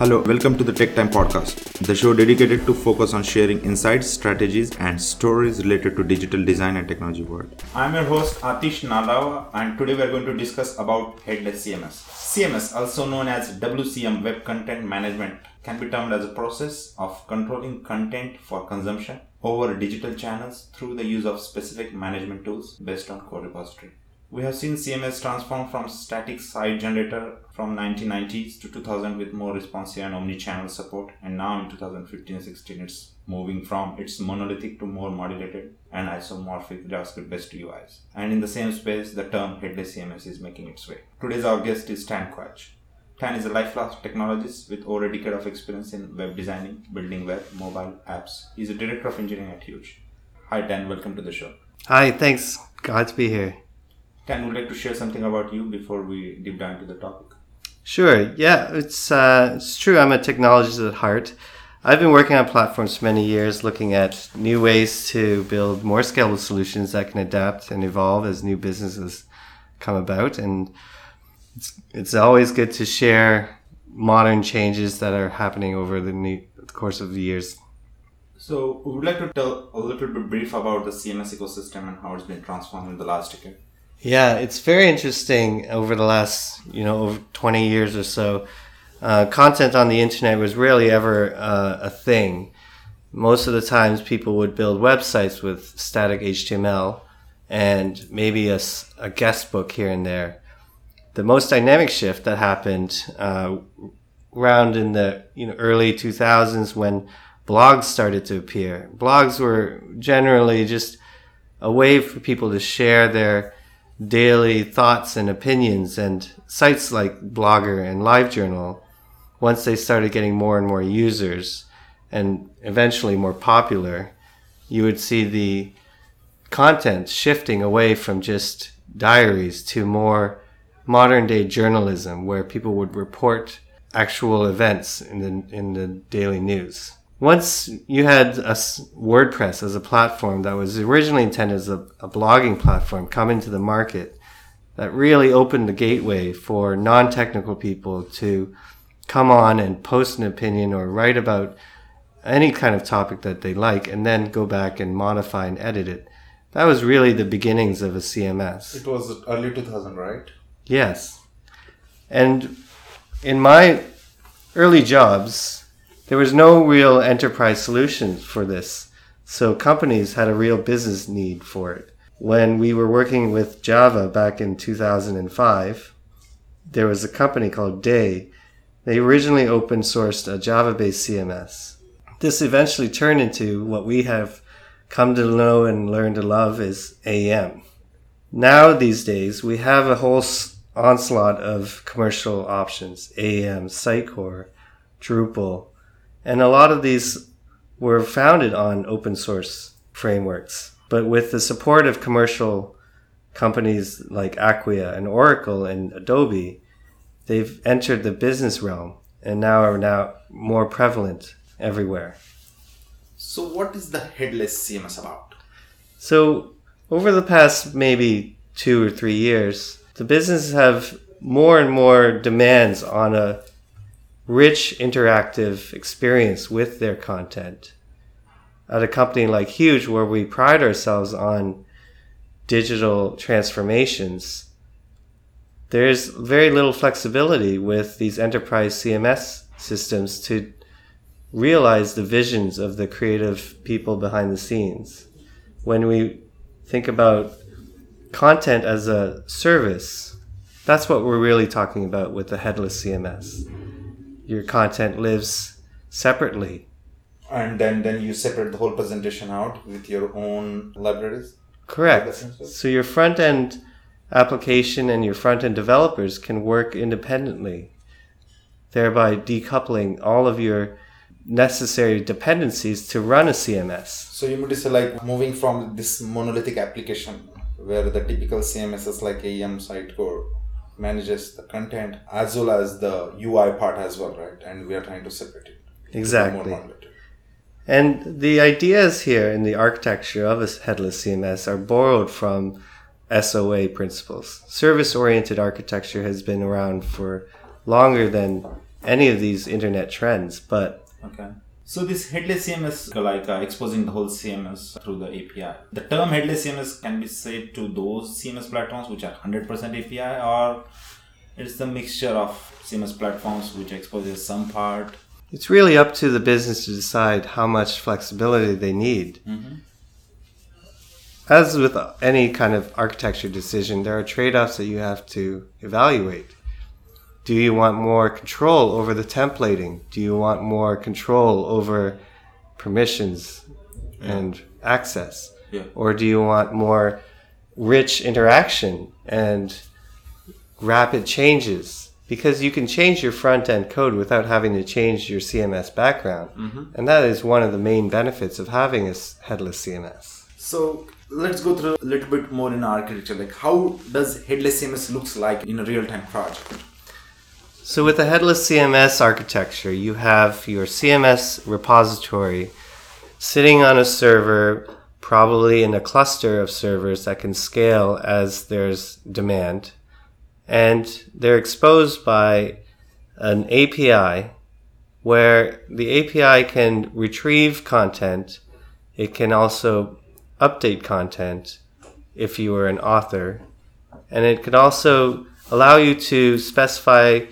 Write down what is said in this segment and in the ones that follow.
Hello, welcome to the Tech Time Podcast, the show dedicated to focus on sharing insights, strategies, and stories related to digital design and technology world. I'm your host Atish Narlawar, and today we're going to discuss about headless CMS. CMS, also known as WCM, Web Content Management, can be termed as a process of controlling content for consumption over digital channels through the use of specific management tools based on core repository. We have seen CMS transform from static site generator from 1990s to 2000 with more responsive and omni-channel support and now in 2015-16 it's moving from its monolithic to more modulated and isomorphic JavaScript based UIs. And in the same space, the term headless CMS is making its way. Today's our guest is Tan Quach. Tan is a lifelong technologist with over a decade of experience in web designing, building web, mobile apps. He's a director of engineering at Huge. Hi Tan, welcome to the show. Hi, thanks. Glad to be here. Tan, would like to share something about you before we deep dive into the topic? Sure. Yeah, it's uh, it's true. I'm a technologist at heart. I've been working on platforms for many years, looking at new ways to build more scalable solutions that can adapt and evolve as new businesses come about. And it's, it's always good to share modern changes that are happening over the, new, the course of the years. So, we would like to tell a little bit brief about the CMS ecosystem and how it's been transformed in the last decade. Yeah, it's very interesting over the last, you know, over 20 years or so. Uh, content on the internet was rarely ever uh, a thing. Most of the times people would build websites with static HTML and maybe a, a guest book here and there. The most dynamic shift that happened uh, around in the you know early 2000s when blogs started to appear. Blogs were generally just a way for people to share their daily thoughts and opinions and sites like Blogger and LiveJournal, once they started getting more and more users and eventually more popular, you would see the content shifting away from just diaries to more modern day journalism where people would report actual events in the, in the daily news once you had a WordPress as a platform that was originally intended as a, a, blogging platform come into the market, that really opened the gateway for non-technical people to come on and post an opinion or write about any kind of topic that they like and then go back and modify and edit it. That was really the beginnings of a CMS. It was early 2000, right? Yes. And in my early jobs, there was no real enterprise solution for this. So companies had a real business need for it. When we were working with Java back in 2005, there was a company called Day. They originally open sourced a Java based CMS. This eventually turned into what we have come to know and learn to love as AEM. Now, these days, we have a whole onslaught of commercial options AEM, Sitecore, Drupal, and a lot of these were founded on open source frameworks. But with the support of commercial companies like Acquia and Oracle and Adobe, they've entered the business realm and now are now more prevalent everywhere. So what is the headless CMS about? So over the past maybe two or three years, the businesses have more and more demands on a rich interactive experience with their content. At a company like Huge, where we pride ourselves on digital transformations, there's very little flexibility with these enterprise CMS systems to realize the visions of the creative people behind the scenes. When we think about content as a service, that's what we're really talking about with the headless CMS your content lives separately. And then, then you separate the whole presentation out with your own libraries? Correct. So your front end application and your front end developers can work independently, thereby decoupling all of your necessary dependencies to run a CMS. So you would say like moving from this monolithic application where the typical CMS is like AEM Sitecore manages the content as well as the UI part as well, right? And we are trying to separate it. Exactly. And the ideas here in the architecture of a headless CMS are borrowed from SOA principles. Service oriented architecture has been around for longer than any of these internet trends. But Okay. So this headless CMS, like uh, exposing the whole CMS through the API. The term headless CMS can be said to those CMS platforms which are 100% API, or it's the mixture of CMS platforms which exposes some part. it's really up to the business to decide how much flexibility they need. As with any kind of architecture decision, there are trade offs that you have to evaluate. Do you want more control over the templating? Do you want more control over permissions and access? Yeah. Or do you want more rich interaction and rapid changes? Because you can change your front end code without having to change your CMS background. Mm-hmm. And that is one of the main benefits of having a headless CMS. So let's go through a little bit more in architecture. Like how does headless CMS looks like in a real-time project? So with a headless CMS architecture, you have your CMS repository sitting on a server, probably in a cluster of servers that can scale as there's demand. And they're exposed by an API where the API can retrieve content. It can also update content if you are an author. And it can also allow you to specify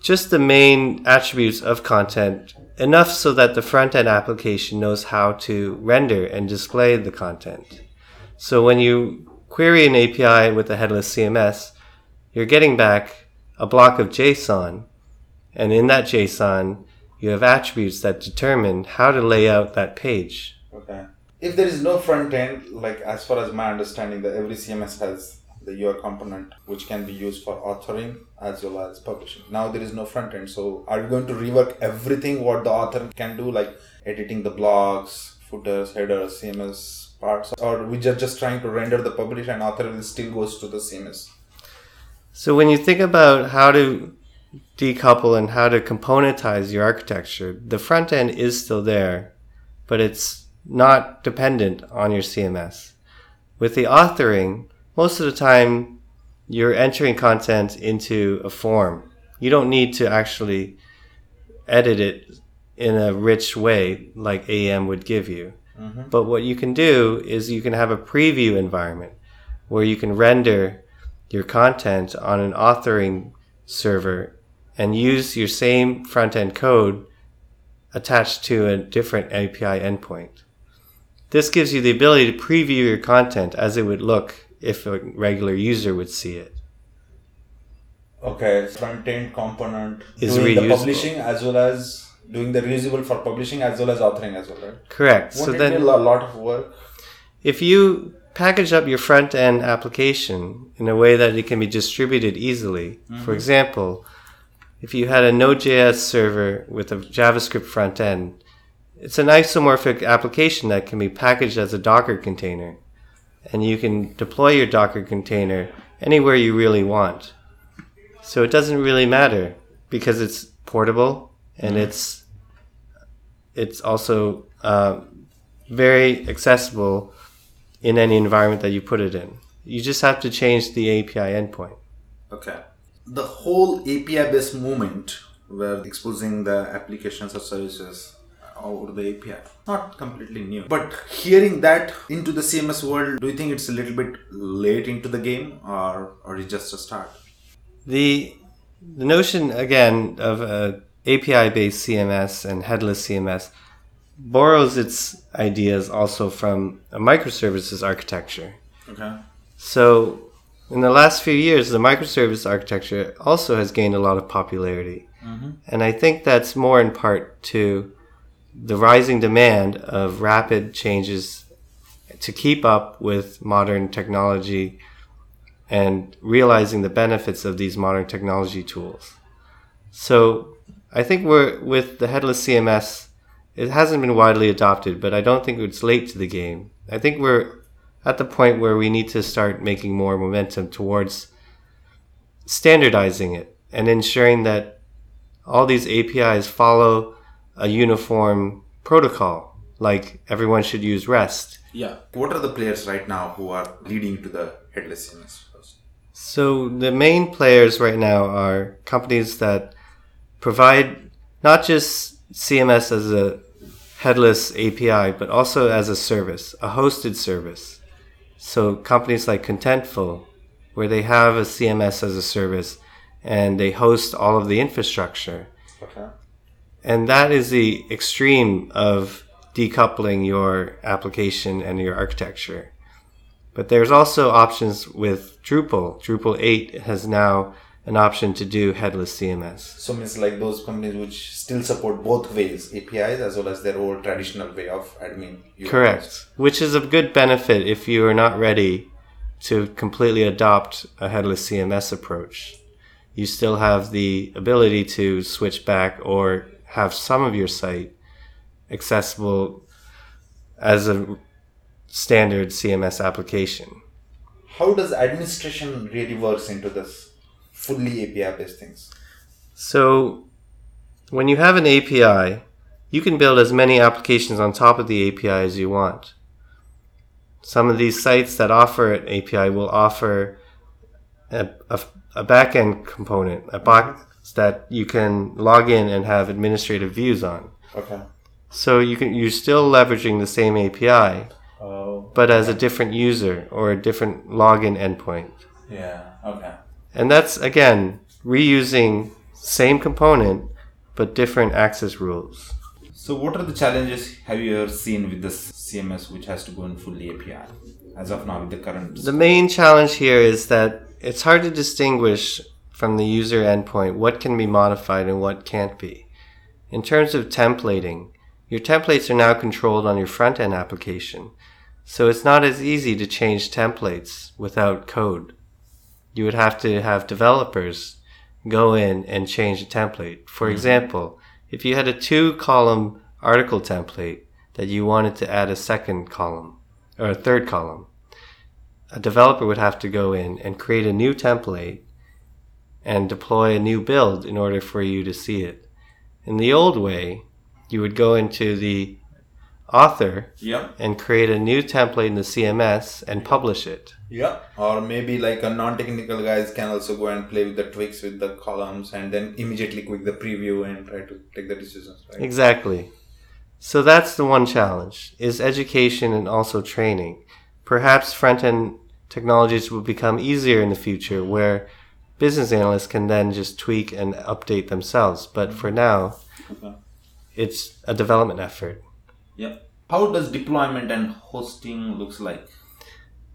just the main attributes of content enough so that the front end application knows how to render and display the content. So when you query an API with a headless CMS, you're getting back a block of JSON, and in that JSON, you have attributes that determine how to lay out that page. Okay. If there is no front end, like as far as my understanding, that every CMS has the UI component which can be used for authoring as well as publishing. Now there is no front end, so are we going to rework everything what the author can do, like editing the blogs, footers, headers, CMS parts, or we just just trying to render the publish and author will still goes to the CMS? So when you think about how to decouple and how to componentize your architecture, the front end is still there, but it's not dependent on your CMS. With the authoring, most of the time you're entering content into a form. You don't need to actually edit it in a rich way like AEM would give you. Mm-hmm. But what you can do is you can have a preview environment where you can render your content on an authoring server and use your same front end code attached to a different API endpoint. This gives you the ability to preview your content as it would look if a regular user would see it. Okay, front end component Is doing the publishing as well as doing the reusable for publishing as well as authoring as well, right? Correct. Won't so then a lot of work? if you package up your front end application in a way that it can be distributed easily, mm-hmm. for example, if you had a Node.js server with a JavaScript front end, it's an isomorphic application that can be packaged as a Docker container. And you can deploy your Docker container anywhere you really want. So it doesn't really matter because it's portable and it's it's also uh, very accessible in any environment that you put it in. You just have to change the API endpoint. Okay. The whole API based movement where exposing the applications or services over the API, not completely new. But hearing that into the CMS world, do you think it's a little bit late into the game or, or it's just a start? The the notion again of a API based CMS and headless CMS borrows its ideas also from a microservices architecture. Okay. So in the last few years, the microservice architecture also has gained a lot of popularity. Mm-hmm. And I think that's more in part to the rising demand of rapid changes to keep up with modern technology and realizing the benefits of these modern technology tools. So I think we're with the headless CMS, it hasn't been widely adopted, but I don't think it's late to the game. I think we're at the point where we need to start making more momentum towards standardizing it and ensuring that all these APIs follow a uniform protocol, like everyone should use REST. Yeah. What are the players right now who are leading to the headless CMS? So the main players right now are companies that provide not just CMS as a headless API, but also as a service, a hosted service. So companies like Contentful, where they have a CMS as a service and they host all of the infrastructure. Okay. And that is the extreme of decoupling your application and your architecture. But there's also options with Drupal. Drupal 8 has now an option to do headless CMS. So means like those companies which still support both ways, APIs as well as their old traditional way of admin. UI. Correct. Which is a good benefit if you are not ready to completely adopt a headless CMS approach. You still have the ability to switch back or have some of your site accessible as a standard CMS application. How does administration really works into this fully API based things? So, when you have an API, you can build as many applications on top of the API as you want. Some of these sites that offer an API will offer a, a, a backend component, a box that you can log in and have administrative views on. Okay. So you can you're still leveraging the same API, Oh. but as a different user or a different login endpoint. Yeah. Okay. And that's again reusing same component but different access rules. So what are the challenges have you ever seen with this CMS which has to go in fully API as of now with the current? The main challenge here is that it's hard to distinguish from the user endpoint what can be modified and what can't be. In terms of templating, your templates are now controlled on your front end application, so it's not as easy to change templates without code. You would have to have developers go in and change a template. For mm-hmm. example, if you had a two column article template that you wanted to add a second column or a third column, a developer would have to go in and create a new template and deploy a new build in order for you to see it. In the old way, you would go into the author Yeah. and create a new template in the CMS and publish it. Yeah. Or maybe like a non-technical guys can also go and play with the tweaks with the columns and then immediately click the preview and try to take the decisions. Right. Exactly. So that's the one challenge is education and also training. Perhaps front end technologies will become easier in the future where business analysts can then just tweak and update themselves. But mm-hmm. for now, Okay. it's a development effort. Yeah. How does deployment and hosting looks like?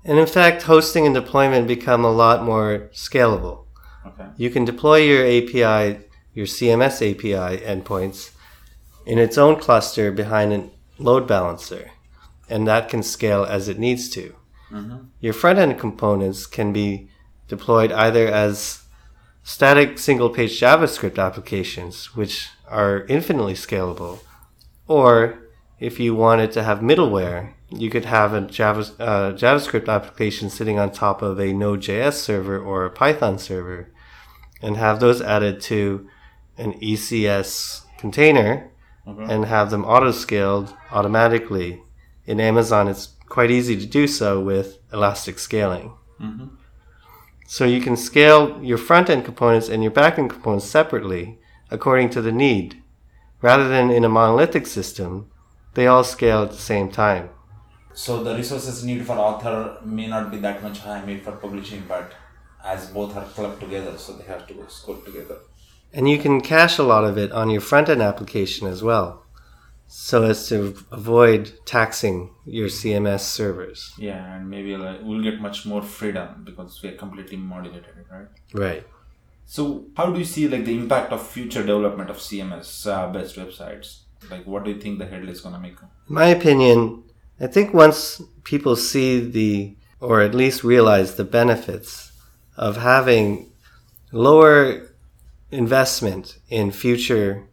And in fact, hosting and deployment become a lot more scalable. Okay. You can deploy your API, your CMS API endpoints in its own cluster behind a load balancer, and that can scale as it needs to. Mm-hmm. Your front end components can be deployed either as static single page JavaScript applications, which are infinitely scalable, or if you wanted to have middleware, you could have a Java, uh, JavaScript application sitting on top of a Node.js server or a Python server and have those added to an ECS container and have them auto scaled automatically. In Amazon, it's quite easy to do so with elastic scaling. So you can scale your front end components and your back end components separately according to the need. Rather than in a monolithic system, they all scale at the same time. So the resources needed for author may not be that much high made for publishing, but as both are clubbed together, so they have to go scope together. And you can cache a lot of it on your front end application as well, so as to avoid taxing your CMS servers. Yeah, and maybe like we'll get much more freedom because we are completely modulated, right? Right. So how do you see like the impact of future development of CMS uh, based websites? Like, what do you think the headless gonna make? My opinion, I think once people see the, or at least realize the benefits of having lower investment in future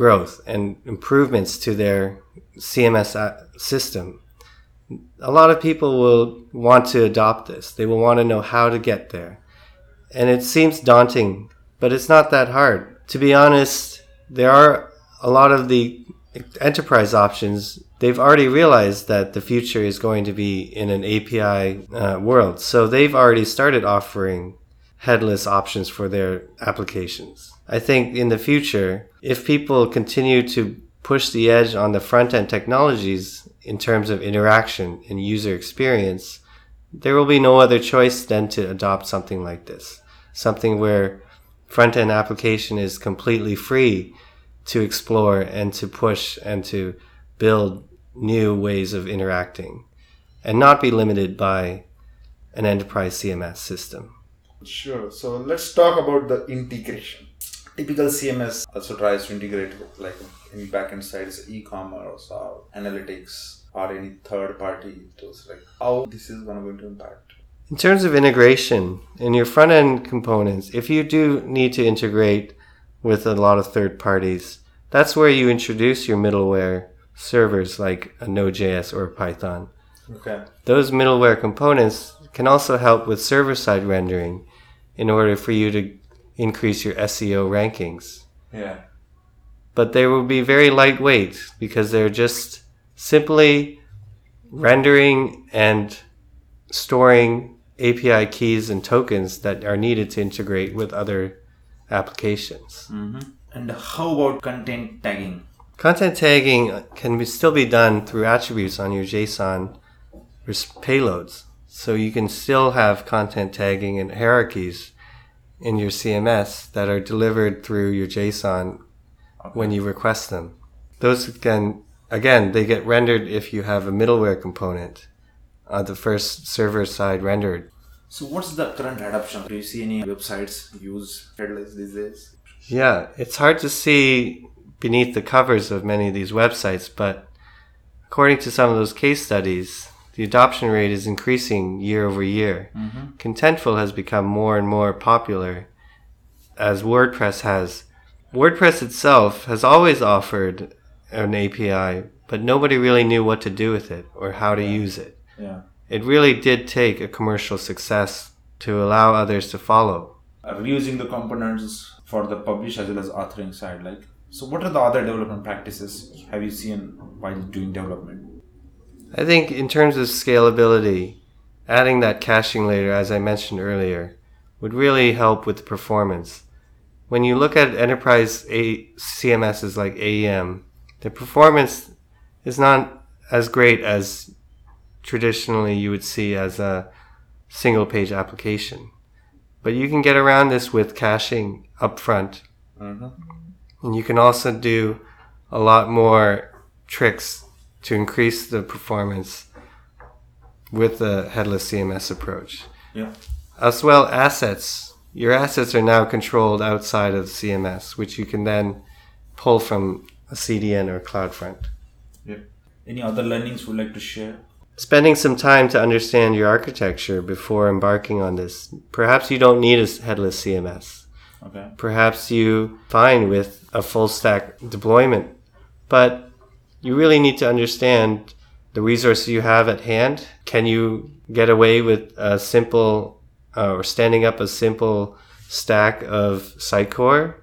growth and improvements to their CMS system, a lot of people will want to adopt this. They will want to know how to get there. And it seems daunting, but it's not that hard. To be honest, there are a lot of the enterprise options. They've already realized that the future is going to be in an API uh, world. So they've already started offering headless options for their applications. I think in the future, if people continue to push the edge on the front end technologies in terms of interaction and user experience, there will be no other choice than to adopt something like this. Something where front end application is completely free to explore and to push and to build new ways of interacting and not be limited by an enterprise CMS system. Sure. So let's talk about the integration. Typical CMS also tries to integrate like in backend side is e-commerce or analytics or any third party tools. Like how this is going to impact. In terms of integration in your front end components, if you do need to integrate with a lot of third parties, that's where you introduce your middleware servers like a Node.js or Python. Okay. Those middleware components can also help with server side rendering in order for you to increase your SEO rankings. Yeah. But they will be very lightweight because they're just simply rendering and storing API keys and tokens that are needed to integrate with other applications. Mm-hmm. And how about content tagging? Content tagging can be, still be done through attributes on your JSON payloads. So you can still have content tagging and hierarchies in your CMS that are delivered through your JSON when you request them. Those can, again, they get rendered if you have a middleware component on the first server side rendered. So what's the current adoption? Do you see any websites use headless these days? Yeah, it's hard to see beneath the covers of many of these websites, but according to some of those case studies, the adoption rate is increasing year over year. Mm-hmm. Contentful has become more and more popular as WordPress has. WordPress itself has always offered an API, but nobody really knew what to do with it or how to use it. Yeah. It really did take a commercial success to allow others to follow. reusing the components for the publish as well as authoring side like so what are the other development practices have you seen while doing development I think in terms of scalability, adding that caching layer, as I mentioned earlier, would really help with the performance. When you look at enterprise A- CMSs like AEM, the performance is not as great as traditionally you would see as a single page application. But you can get around this with caching upfront. Mm-hmm. And you can also do a lot more tricks to increase the performance with the headless CMS approach. yeah As well, assets. Your assets are now controlled outside of CMS, which you can then pull from a CDN or CloudFront. yeah any other learnings you'd like to share Spending some time to understand your architecture before embarking on this. Perhaps you don't need a headless CMS. okay Perhaps you fine with a full stack deployment, but you really need to understand the resources you have at hand. Can you get away with a simple uh, or standing up a simple stack of Sitecore?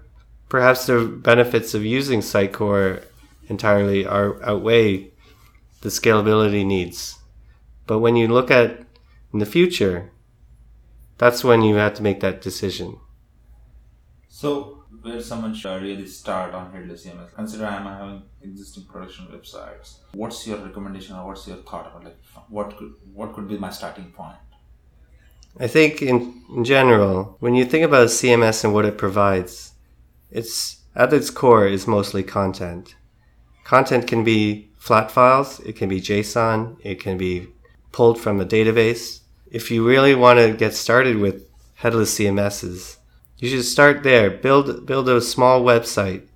Perhaps the benefits of using Sitecore entirely are outweigh the scalability needs. But when you look at in the future, that's when you have to make that decision. so where someone should really start on headless cms consider i'm having existing production websites what's your recommendation or what's your thought about like what could what could be my starting point I think in, in general, when you think about a CMS and what it provides, it's at its core is mostly content. Content can be flat files, it can be JSON, it can be pulled from a database. If you really want to get started with headless CMSs, you should start there. Build build a small website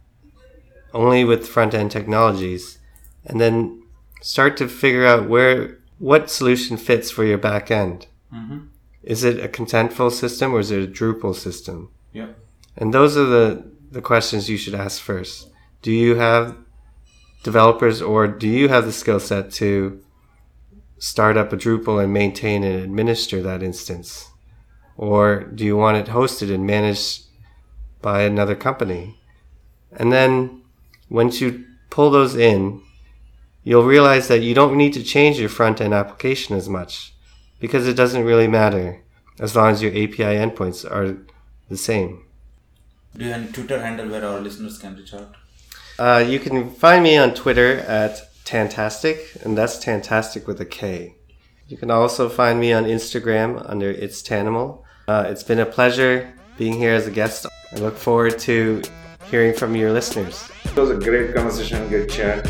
only with front end technologies and then start to figure out where what solution fits for your back end. Mm-hmm. Is it a contentful system or is it a Drupal system? yeah And those are the, the questions you should ask first. Do you have developers or do you have the skill set to start up a Drupal and maintain and administer that instance? Or do you want it hosted and managed by another company? And then once you pull those in, you'll realize that you don't need to change your front end application as much because it doesn't really matter. as long as your API endpoints are the same. Do you have any Twitter handle where our listeners can reach out? Uh, you can find me on Twitter at Tantastic, and that's Tantastic with a K. You can also find me on Instagram under It's Tanimal. Uh, it's been a pleasure being here as a guest. I look forward to hearing from your listeners. It was a great conversation, good chat.